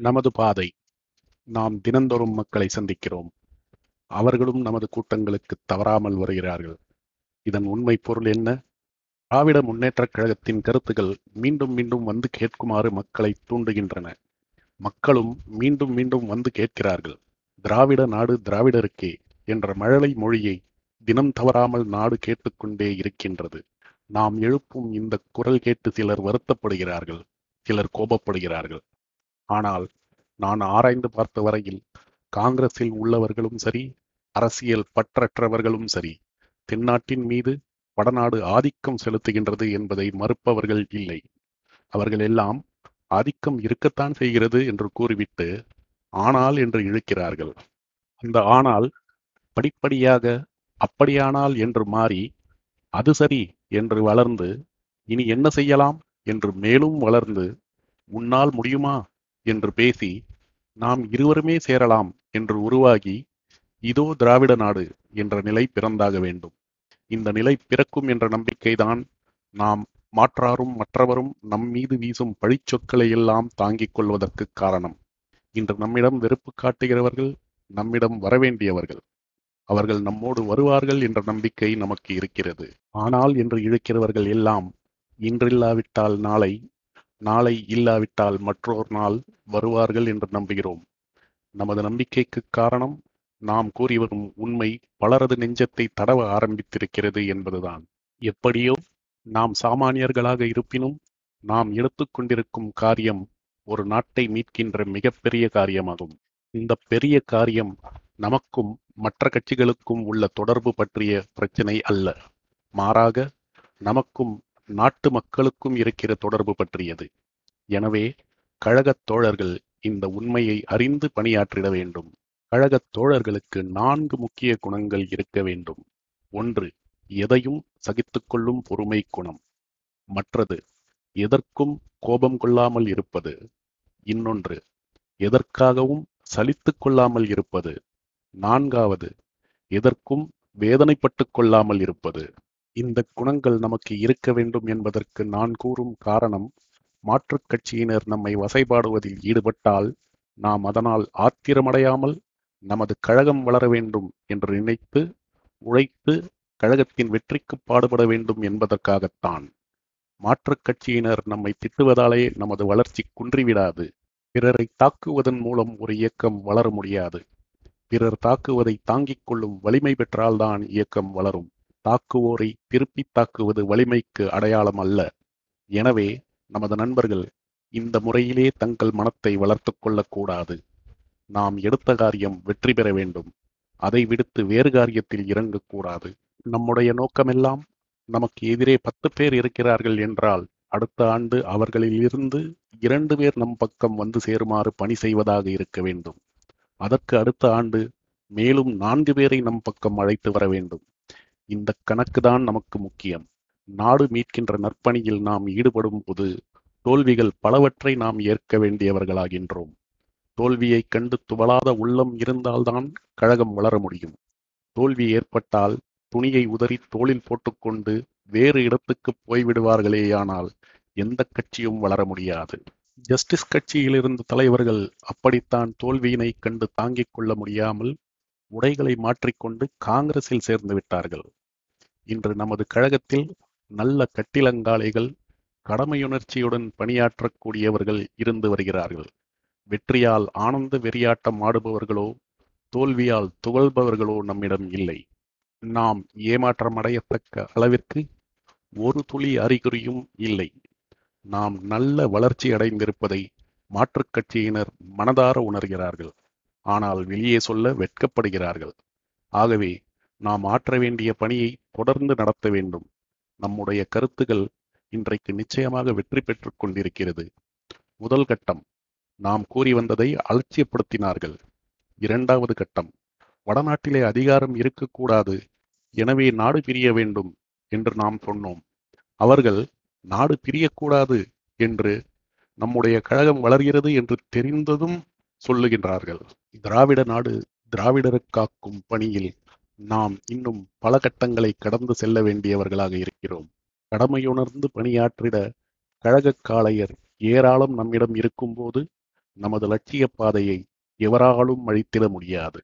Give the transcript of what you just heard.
நமது பாதை. நாம் தினந்தோறும் மக்களை சந்திக்கிறோம். அவர்களும் நமது கூட்டங்களுக்கு தவறாமல் வருகிறார்கள். இதன் உண்மை பொருள் என்ன? திராவிட முன்னேற்றக் கழகத்தின் கருத்துக்கள் மீண்டும் மீண்டும் வந்து கேட்குமாறு மக்களை தூண்டுகின்றன. மக்களும் மீண்டும் மீண்டும் வந்து கேட்கிறார்கள். திராவிட நாடு திராவிடருக்கே என்ற மழலை மொழியை தினம் தவறாமல் நாடு கேட்டுக்கொண்டே இருக்கின்றது. நாம் எழுப்பும் இந்த குரல் கேட்டு சிலர் வருத்தப்படுகிறார்கள். சிலர் கோபப்படுகிறார்கள். ஆனால் நான் ஆராய்ந்து பார்த்த வரையில் காங்கிரஸில் உள்ளவர்களும் சரி அரசியல் பற்றற்றவர்களும் சரி தென்னாட்டின் மீது வடநாடு ஆதிக்கம் செலுத்துகின்றது என்பதை மறுப்பவர்கள் இல்லை. அவர்கள் எல்லாம் ஆதிக்கம் இருக்கத்தான் செய்கிறது என்று கூறிவிட்டு ஆனால் என்று இழுக்கிறார்கள். அந்த ஆனால் படிப்படியாக அப்படியானால் என்று மாறி அது சரி என்று வளர்ந்து இனி என்ன செய்யலாம் என்று மேலும் வளர்ந்து உன்னால் முடியுமா என்று பேசி நாம் இருவருமே சேரலாம் என்று உருவாகி இதோ திராவிட நாடு என்ற நிலை பிறந்தாக வேண்டும். இந்த நிலை பிறக்கும் என்ற நம்பிக்கைதான் நாம் மாற்றாரும் மற்றவரும் நம் மீது வீசும் பழிச்சொற்களை எல்லாம் தாங்கிக் கொள்வதற்கு காரணம். இன்று நம்மிடம் வெறுப்பு காட்டுகிறவர்கள் நம்மிடம் வரவேண்டியவர்கள். அவர்கள் நம்மோடு வருவார்கள் என்ற நம்பிக்கை நமக்கு இருக்கிறது. ஆனால் என்று இழுக்கிறவர்கள் எல்லாம் இன்றில்லாவிட்டால் நாளை நாளை இல்லாவிட்டால் மற்றொரு நாள் வருவார்கள் என்று நம்புகிறோம். நமது நம்பிக்கைக்கு காரணம் நாம் கூறி வரும் உண்மை பலரது நெஞ்சத்தை தடவ ஆரம்பித்திருக்கிறது என்பதுதான். எப்படியோ நாம் சாமானியர்களாக இருப்பினும் நாம் எடுத்துக்கொண்டிருக்கும் காரியம் ஒரு நாட்டை மீட்கின்ற மிகப்பெரிய காரியமாகும். இந்த பெரிய காரியம் நமக்கும் மற்ற கட்சிகளுக்கும் உள்ள தொடர்பு பற்றிய பிரச்சனை அல்ல. மாறாக நமக்கும் நாட்டு மக்களுக்கும் இருக்கிற தொடர்பு பற்றியது. எனவே கழகத் தோழர்கள் இந்த உண்மையை அறிந்து பணியாற்றிட வேண்டும். கழகத் தோழர்களுக்கு நான்கு முக்கிய குணங்கள் இருக்க வேண்டும். ஒன்று எதையும் சகித்துக்கொள்ளும் பொறுமை குணம். மற்றது எதற்கும் கோபம் கொள்ளாமல் இருப்பது. இன்னொன்று எதற்காகவும் சலித்து கொள்ளாமல் இருப்பது. நான்காவது எதற்கும் வேதனைப்பட்டு கொள்ளாமல் இருப்பது. இந்த குணங்கள் நமக்கு இருக்க வேண்டும் என்பதற்கு நான் கூறும் காரணம் மாற்றுக் கட்சியினர் நம்மை வசைபாடுவதில் ஈடுபட்டால் நாம் அதனால் ஆத்திரமடையாமல் நமது கழகம் வளர வேண்டும் என்று நினைத்து உழைத்து கழகத்தின் வெற்றிக்கு பாடுபட வேண்டும் என்பதற்காகத்தான். மாற்றுக் கட்சியினர் நம்மை திட்டுவதாலே நமது வளர்ச்சி குன்றிவிடாது. பிறரை தாக்குவதன் மூலம் ஒரு இயக்கம் வளர முடியாது. பிறர் தாக்குவதை தாங்கிக் கொள்ளும் வலிமை பெற்றால்தான் இயக்கம் வளரும். தாக்குவோரை திருப்பி தாக்குவது வலிமைக்கு அடையாளம் அல்ல. எனவே நமது நண்பர்கள் இந்த முறையிலே தங்கள் மனத்தை வளர்த்து கொள்ளக்கூடாது நாம் எடுத்த காரியம் வெற்றி பெற வேண்டும். அதை விடுத்து வேறு காரியத்தில் இறங்கக்கூடாது நம்முடைய நோக்கமெல்லாம் நமக்கு எதிரே பத்து பேர் இருக்கிறார்கள் என்றால் அடுத்த ஆண்டு அவர்களிலிருந்து இரண்டு பேர் நம் பக்கம் வந்து சேருமாறு பணி செய்வதாக இருக்க வேண்டும். அதற்கு அடுத்த ஆண்டு மேலும் நான்கு பேரை நம் பக்கம் அழைத்து வர வேண்டும். இந்த கணக்குதான் நமக்கு முக்கியம். நாடு மீட்கின்ற நற்பணியில் நாம் ஈடுபடும் போது தோல்விகள் பலவற்றை நாம் ஏற்க வேண்டியவர்களாகின்றோம். தோல்வியைக் கண்டு துவளாத உள்ளம் இருந்தால்தான் கழகம் வளர முடியும். தோல்வி ஏற்பட்டால் துணியை உதறி தோளில் போட்டுக்கொண்டு வேறு இடத்துக்கு போய்விடுவார்களேயானால் எந்த கட்சியும் வளர முடியாது. ஜஸ்டிஸ் கட்சியில் இருந்த தலைவர்கள் அப்படித்தான் தோல்வியினை கண்டு தாங்கிக் கொள்ள முடியாமல் உடைகளை மாற்றிக்கொண்டு காங்கிரஸில் சேர்ந்து விட்டார்கள். இன்று நமது கழகத்தில் நல்ல கட்டிலங்காலைகள் கடமையுணர்ச்சியுடன் பணியாற்றக்கூடியவர்கள் இருந்து வருகிறார்கள். வெற்றியால் ஆனந்த வெறியாட்டம் ஆடுபவர்களோ தோல்வியால் துவள்பவர்களோ நம்மிடம் இல்லை. நாம் ஏமாற்றம் அடையத்தக்க அளவிற்கு ஒரு துளி அறிகுறியும் இல்லை. நாம் நல்ல வளர்ச்சி அடைந்திருப்பதை மாற்றுக் கட்சியினர் மனதார உணர்கிறார்கள். ஆனால் வெளியே சொல்ல வெட்கப்படுகிறார்கள். ஆகவே நாம் ஆற்ற வேண்டிய பணியை தொடர்ந்து நடத்த வேண்டும். நம்முடைய கருத்துகள் இன்றைக்கு நிச்சயமாக வெற்றி பெற்றுக் கொண்டிருக்கிறது. முதல் கட்டம். நாம் கூறி வந்ததை அலட்சியப்படுத்தினார்கள். இரண்டாவது கட்டம். வடநாட்டிலே அதிகாரம் இருக்கக்கூடாது. எனவே நாடு பிரிய வேண்டும் என்று நாம் சொன்னோம். அவர்கள் நாடு பிரியக்கூடாது என்று நம்முடைய கழகம் வளர்கிறது என்று தெரிந்ததும் சொல்லுகின்றார்கள். திராவிட நாடு திராவிடருக்காக்கும் பணியில் நாம் இன்னும் பல கட்டங்களை கடந்து செல்ல வேண்டியவர்களாக இருக்கிறோம். கடமையுணர்ந்து பணியாற்றிட கழகக் காளையர் ஏராளம் நம்மிடம் இருக்கும்போது நமது லட்சிய பாதையை எவராலும் அழித்திட முடியாது.